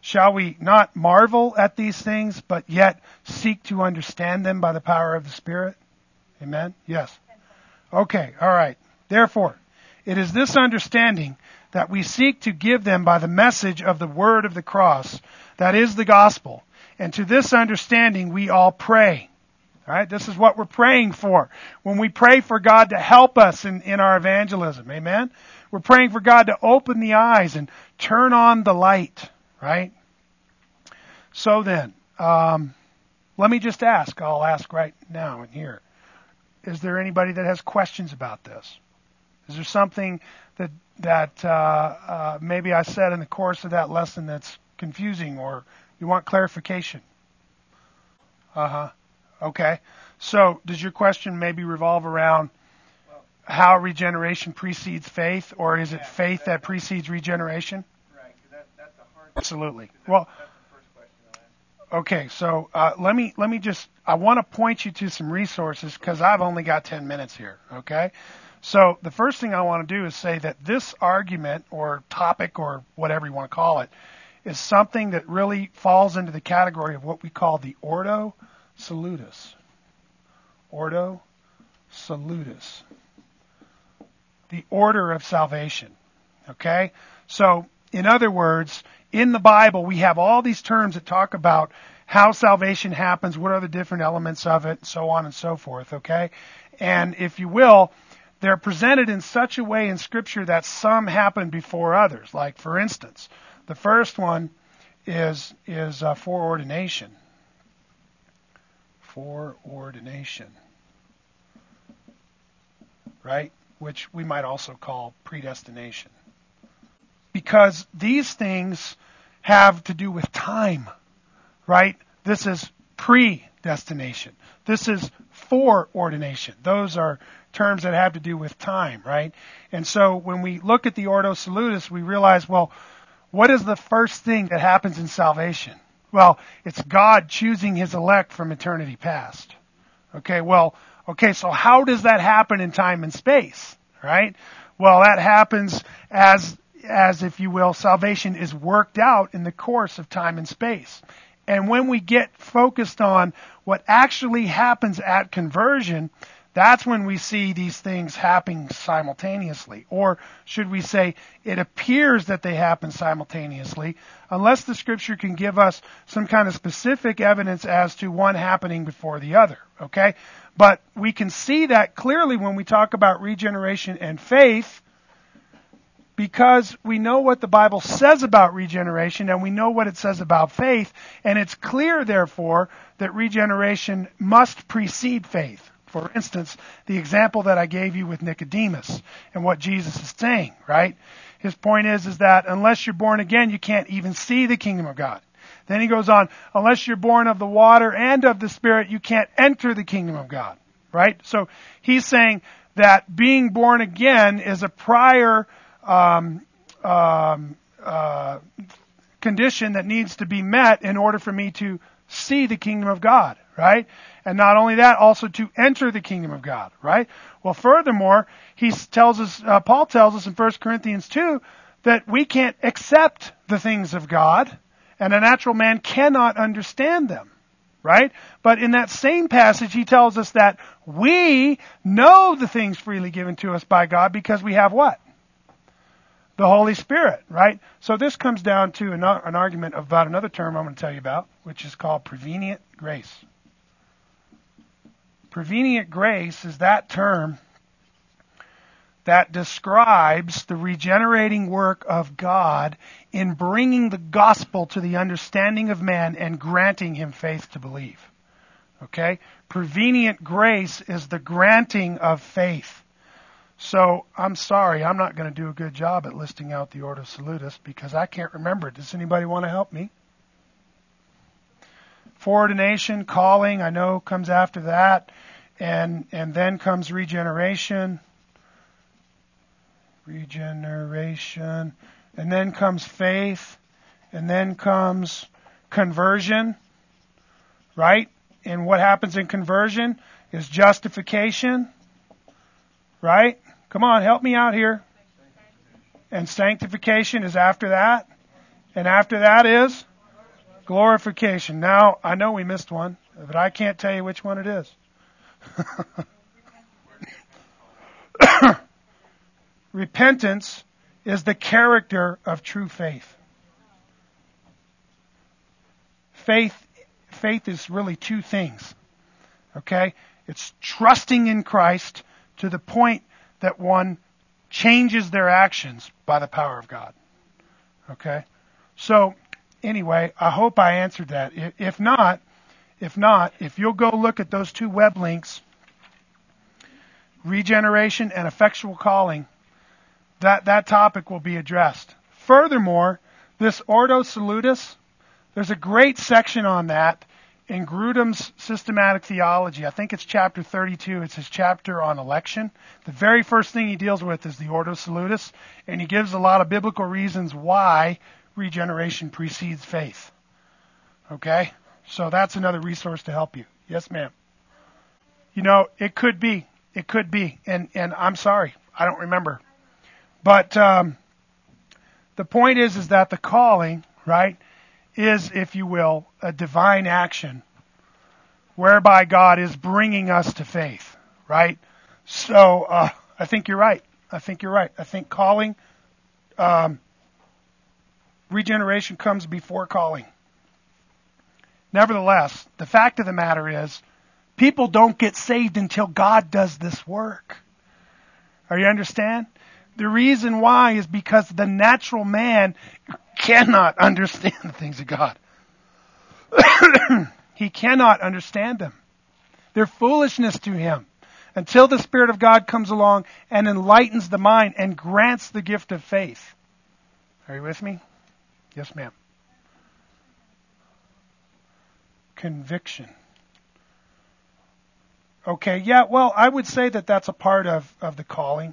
Shall we not marvel at these things, but yet seek to understand them by the power of the Spirit? Amen? Yes. Okay, all right. Therefore, it is this understanding that we seek to give them by the message of the word of the cross, that is the gospel. And to this understanding we all pray. Right, this is what we're praying for. When we pray for God to help us in, in our evangelism, amen? We're praying for God to open the eyes and turn on the light, right? So then, um, let me just ask. I'll ask right now and here is there anybody that has questions about this? Is there something that that uh, uh, maybe I said in the course of that lesson that's confusing, or you want clarification? Uh huh. Okay. So, does your question maybe revolve around how regeneration precedes faith, or is it faith that precedes regeneration? Right. That, that's a hard. Absolutely. Well. Okay, so uh, let me let me just I want to point you to some resources because I've only got 10 minutes here. Okay, so the first thing I want to do is say that this argument or topic or whatever you want to call it is something that really falls into the category of what we call the Ordo Salutis. Ordo Salutis. The order of salvation. Okay? So, in other words, in the Bible, we have all these terms that talk about how salvation happens, what are the different elements of it, and so on and so forth, okay? And if you will, they're presented in such a way in Scripture that some happen before others. Like, for instance, the first one is, is uh, foreordination. Foreordination. Right? Which we might also call predestination because these things have to do with time, right? This is predestination. This is foreordination. Those are terms that have to do with time, right? And so when we look at the Ordo Salutis, we realize, well, what is the first thing that happens in salvation? Well, it's God choosing his elect from eternity past. Okay, well, okay, so how does that happen in time and space, right? Well, that happens as as if you will, salvation is worked out in the course of time and space. And when we get focused on what actually happens at conversion, that's when we see these things happening simultaneously. Or should we say, it appears that they happen simultaneously, unless the scripture can give us some kind of specific evidence as to one happening before the other. Okay? But we can see that clearly when we talk about regeneration and faith, because we know what the Bible says about regeneration and we know what it says about faith, and it's clear, therefore, that regeneration must precede faith. For instance, the example that I gave you with Nicodemus and what Jesus is saying, right? His point is, is that unless you're born again, you can't even see the kingdom of God. Then he goes on, unless you're born of the water and of the Spirit, you can't enter the kingdom of God, right? So he's saying that being born again is a prior um, um, uh, condition that needs to be met in order for me to see the kingdom of God, right? And not only that, also to enter the kingdom of God, right? Well, furthermore, he tells us, uh, Paul tells us in 1 Corinthians 2 that we can't accept the things of God, and a natural man cannot understand them, right? But in that same passage, he tells us that we know the things freely given to us by God because we have what? The Holy Spirit, right? So this comes down to an, an argument about another term I'm going to tell you about, which is called prevenient grace. Prevenient grace is that term that describes the regenerating work of God in bringing the gospel to the understanding of man and granting him faith to believe. Okay? Prevenient grace is the granting of faith. So I'm sorry, I'm not going to do a good job at listing out the Ordo Salutis because I can't remember. Does anybody want to help me? Foreordination, calling, I know comes after that, and and then comes regeneration regeneration, and then comes faith, and then comes conversion, right? And what happens in conversion is justification, right? Come on, help me out here. And sanctification is after that. And after that is glorification. Now, I know we missed one, but I can't tell you which one it is. [COUGHS] repentance is the character of true faith. Faith, faith is really two things. Okay? It's trusting in Christ to the point that one changes their actions by the power of God. Okay? So, anyway, I hope I answered that. If not, if not, if you'll go look at those two web links, regeneration and effectual calling, that, that topic will be addressed. Furthermore, this Ordo Salutis, there's a great section on that in Grudem's systematic theology. I think it's chapter 32. It's his chapter on election. The very first thing he deals with is the Ordo Salutis, and he gives a lot of biblical reasons why regeneration precedes faith. Okay? So that's another resource to help you. Yes, ma'am. You know, it could be. It could be. And, and I'm sorry. I don't remember. But um, the point is, is that the calling, right, is, if you will, a divine action whereby God is bringing us to faith, right? So uh, I think you're right. I think you're right. I think calling, um, regeneration comes before calling. Nevertheless, the fact of the matter is, people don't get saved until God does this work. Are you understand? The reason why is because the natural man cannot understand the things of God. [COUGHS] he cannot understand them. They're foolishness to him until the Spirit of God comes along and enlightens the mind and grants the gift of faith. Are you with me? Yes, ma'am. Conviction. Okay, yeah, well, I would say that that's a part of, of the calling.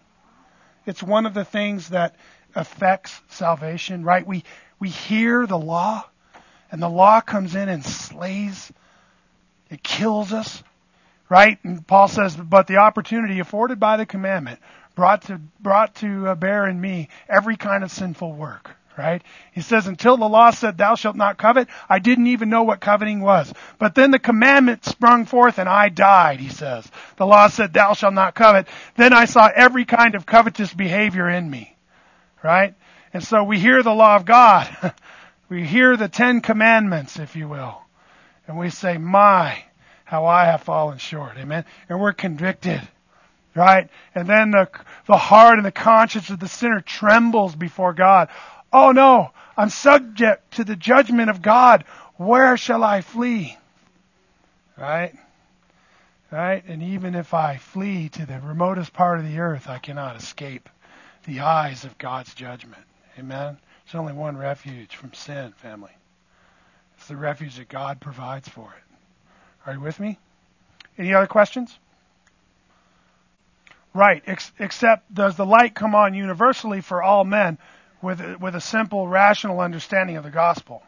It's one of the things that affects salvation, right? We, we hear the law, and the law comes in and slays, it kills us, right? And Paul says, but the opportunity afforded by the commandment brought to, brought to uh, bear in me every kind of sinful work right? He says, until the law said, thou shalt not covet, I didn't even know what coveting was. But then the commandment sprung forth and I died, he says. The law said, thou shalt not covet. Then I saw every kind of covetous behavior in me, right? And so we hear the law of God. [LAUGHS] we hear the Ten Commandments, if you will. And we say, my, how I have fallen short. Amen. And we're convicted right? And then the, the heart and the conscience of the sinner trembles before God. Oh no, I'm subject to the judgment of God. Where shall I flee? Right? Right? And even if I flee to the remotest part of the earth, I cannot escape the eyes of God's judgment. Amen? There's only one refuge from sin, family. It's the refuge that God provides for it. Are you with me? Any other questions? Right. Ex- except, does the light come on universally for all men? With with a simple, rational understanding of the gospel.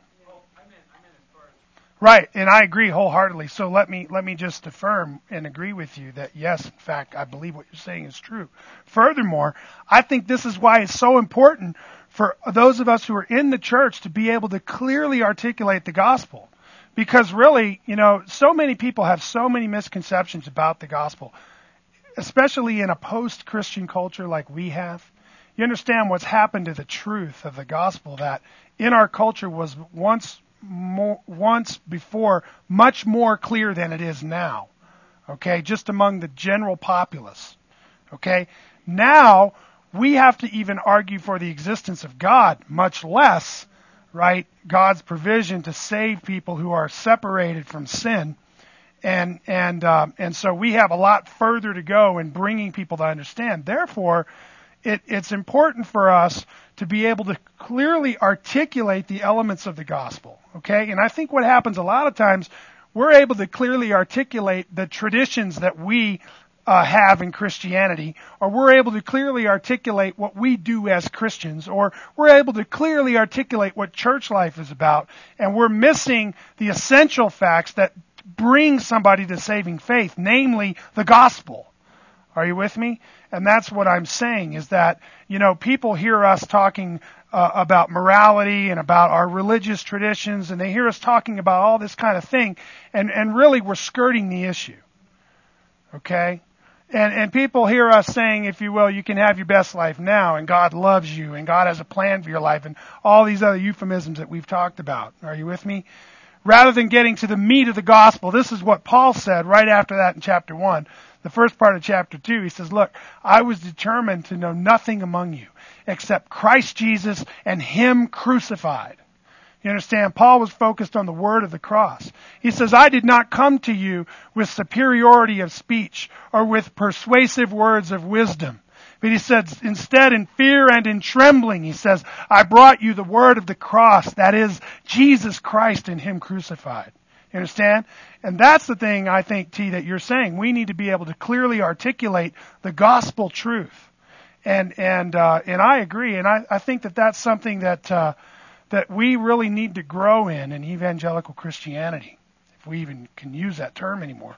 Right, and I agree wholeheartedly. So let me let me just affirm and agree with you that yes, in fact, I believe what you're saying is true. Furthermore, I think this is why it's so important for those of us who are in the church to be able to clearly articulate the gospel. Because really, you know, so many people have so many misconceptions about the gospel, especially in a post-Christian culture like we have. You understand what's happened to the truth of the gospel that in our culture was once more, once before much more clear than it is now. Okay, just among the general populace. Okay, now we have to even argue for the existence of God, much less, right, God's provision to save people who are separated from sin. And and uh, and so we have a lot further to go in bringing people to understand. Therefore, it, it's important for us to be able to clearly articulate the elements of the gospel. Okay? And I think what happens a lot of times, we're able to clearly articulate the traditions that we uh, have in Christianity, or we're able to clearly articulate what we do as Christians, or we're able to clearly articulate what church life is about, and we're missing the essential facts that bring somebody to saving faith, namely the gospel. Are you with me? And that's what I'm saying is that, you know, people hear us talking uh, about morality and about our religious traditions and they hear us talking about all this kind of thing and, and really we're skirting the issue. Okay? And, and people hear us saying, if you will, you can have your best life now and God loves you and God has a plan for your life and all these other euphemisms that we've talked about. Are you with me? Rather than getting to the meat of the gospel, this is what Paul said right after that in chapter 1 the first part of chapter 2, he says, Look, I was determined to know nothing among you except Christ Jesus and Him crucified. You understand? Paul was focused on the word of the cross. He says, I did not come to you with superiority of speech or with persuasive words of wisdom. But he said, instead, in fear and in trembling, he says, I brought you the word of the cross, that is, Jesus Christ and Him crucified. You understand? And that's the thing I think, T, that you're saying. We need to be able to clearly articulate the gospel truth. And, and, uh, and I agree. And I, I think that that's something that, uh, that we really need to grow in in evangelical Christianity, if we even can use that term anymore.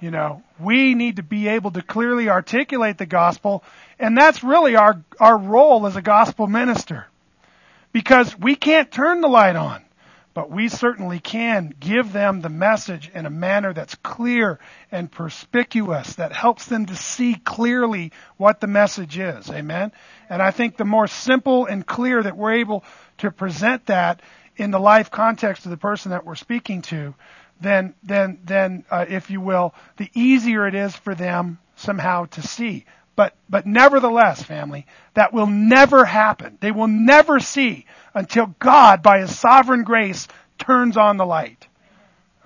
You know, we need to be able to clearly articulate the gospel, and that's really our, our role as a gospel minister. Because we can't turn the light on but we certainly can give them the message in a manner that's clear and perspicuous, that helps them to see clearly what the message is. Amen? And I think the more simple and clear that we're able to present that in the life context of the person that we're speaking to, then, then, then, uh, if you will, the easier it is for them somehow to see. But, but nevertheless, family, that will never happen. They will never see until God, by His sovereign grace, turns on the light.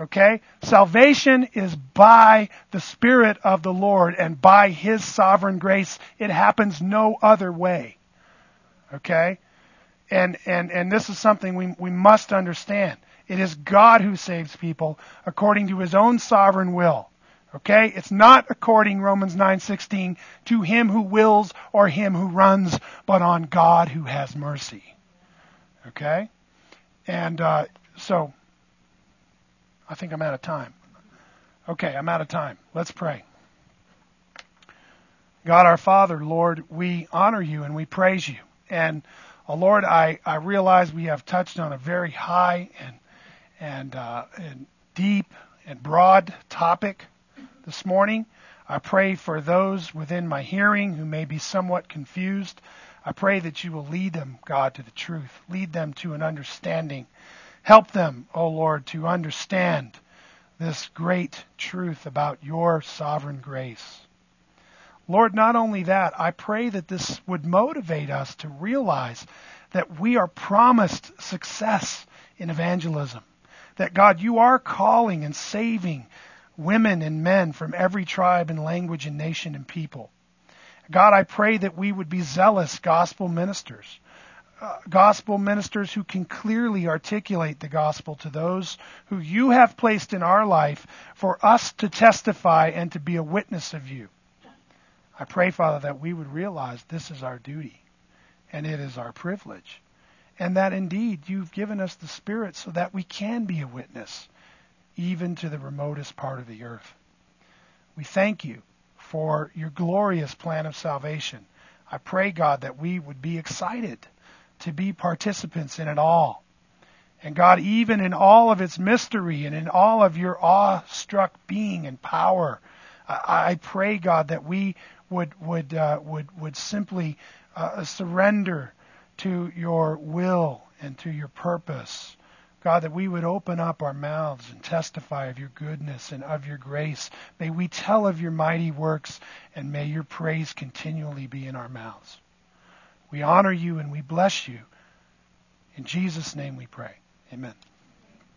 Okay? Salvation is by the Spirit of the Lord and by His sovereign grace. It happens no other way. Okay? And, and, and this is something we, we must understand. It is God who saves people according to His own sovereign will. Okay? It's not according, Romans 9:16, to him who wills or him who runs, but on God who has mercy. Okay? And uh, so, I think I'm out of time. Okay, I'm out of time. Let's pray. God our Father, Lord, we honor you and we praise you. And uh, Lord, I, I realize we have touched on a very high and and, uh, and deep and broad topic this morning. I pray for those within my hearing who may be somewhat confused. I pray that you will lead them, God, to the truth. Lead them to an understanding. Help them, O oh Lord, to understand this great truth about your sovereign grace. Lord, not only that, I pray that this would motivate us to realize that we are promised success in evangelism. That God, you are calling and saving women and men from every tribe and language and nation and people. God, I pray that we would be zealous gospel ministers. Uh, gospel ministers who can clearly articulate the gospel to those who you have placed in our life for us to testify and to be a witness of you. I pray, Father, that we would realize this is our duty and it is our privilege and that indeed you've given us the Spirit so that we can be a witness, even to the remotest part of the earth. We thank you for your glorious plan of salvation. I pray, God, that we would be excited to be participants in it all. And God, even in all of its mystery and in all of your awestruck being and power, I, I pray, God, that we would would uh, would would simply uh, surrender to your will and to your purpose. God, that we would open up our mouths and testify of your goodness and of your grace. May we tell of your mighty works, and may your praise continually be in our mouths. We honor you and we bless you. In Jesus' name we pray. Amen.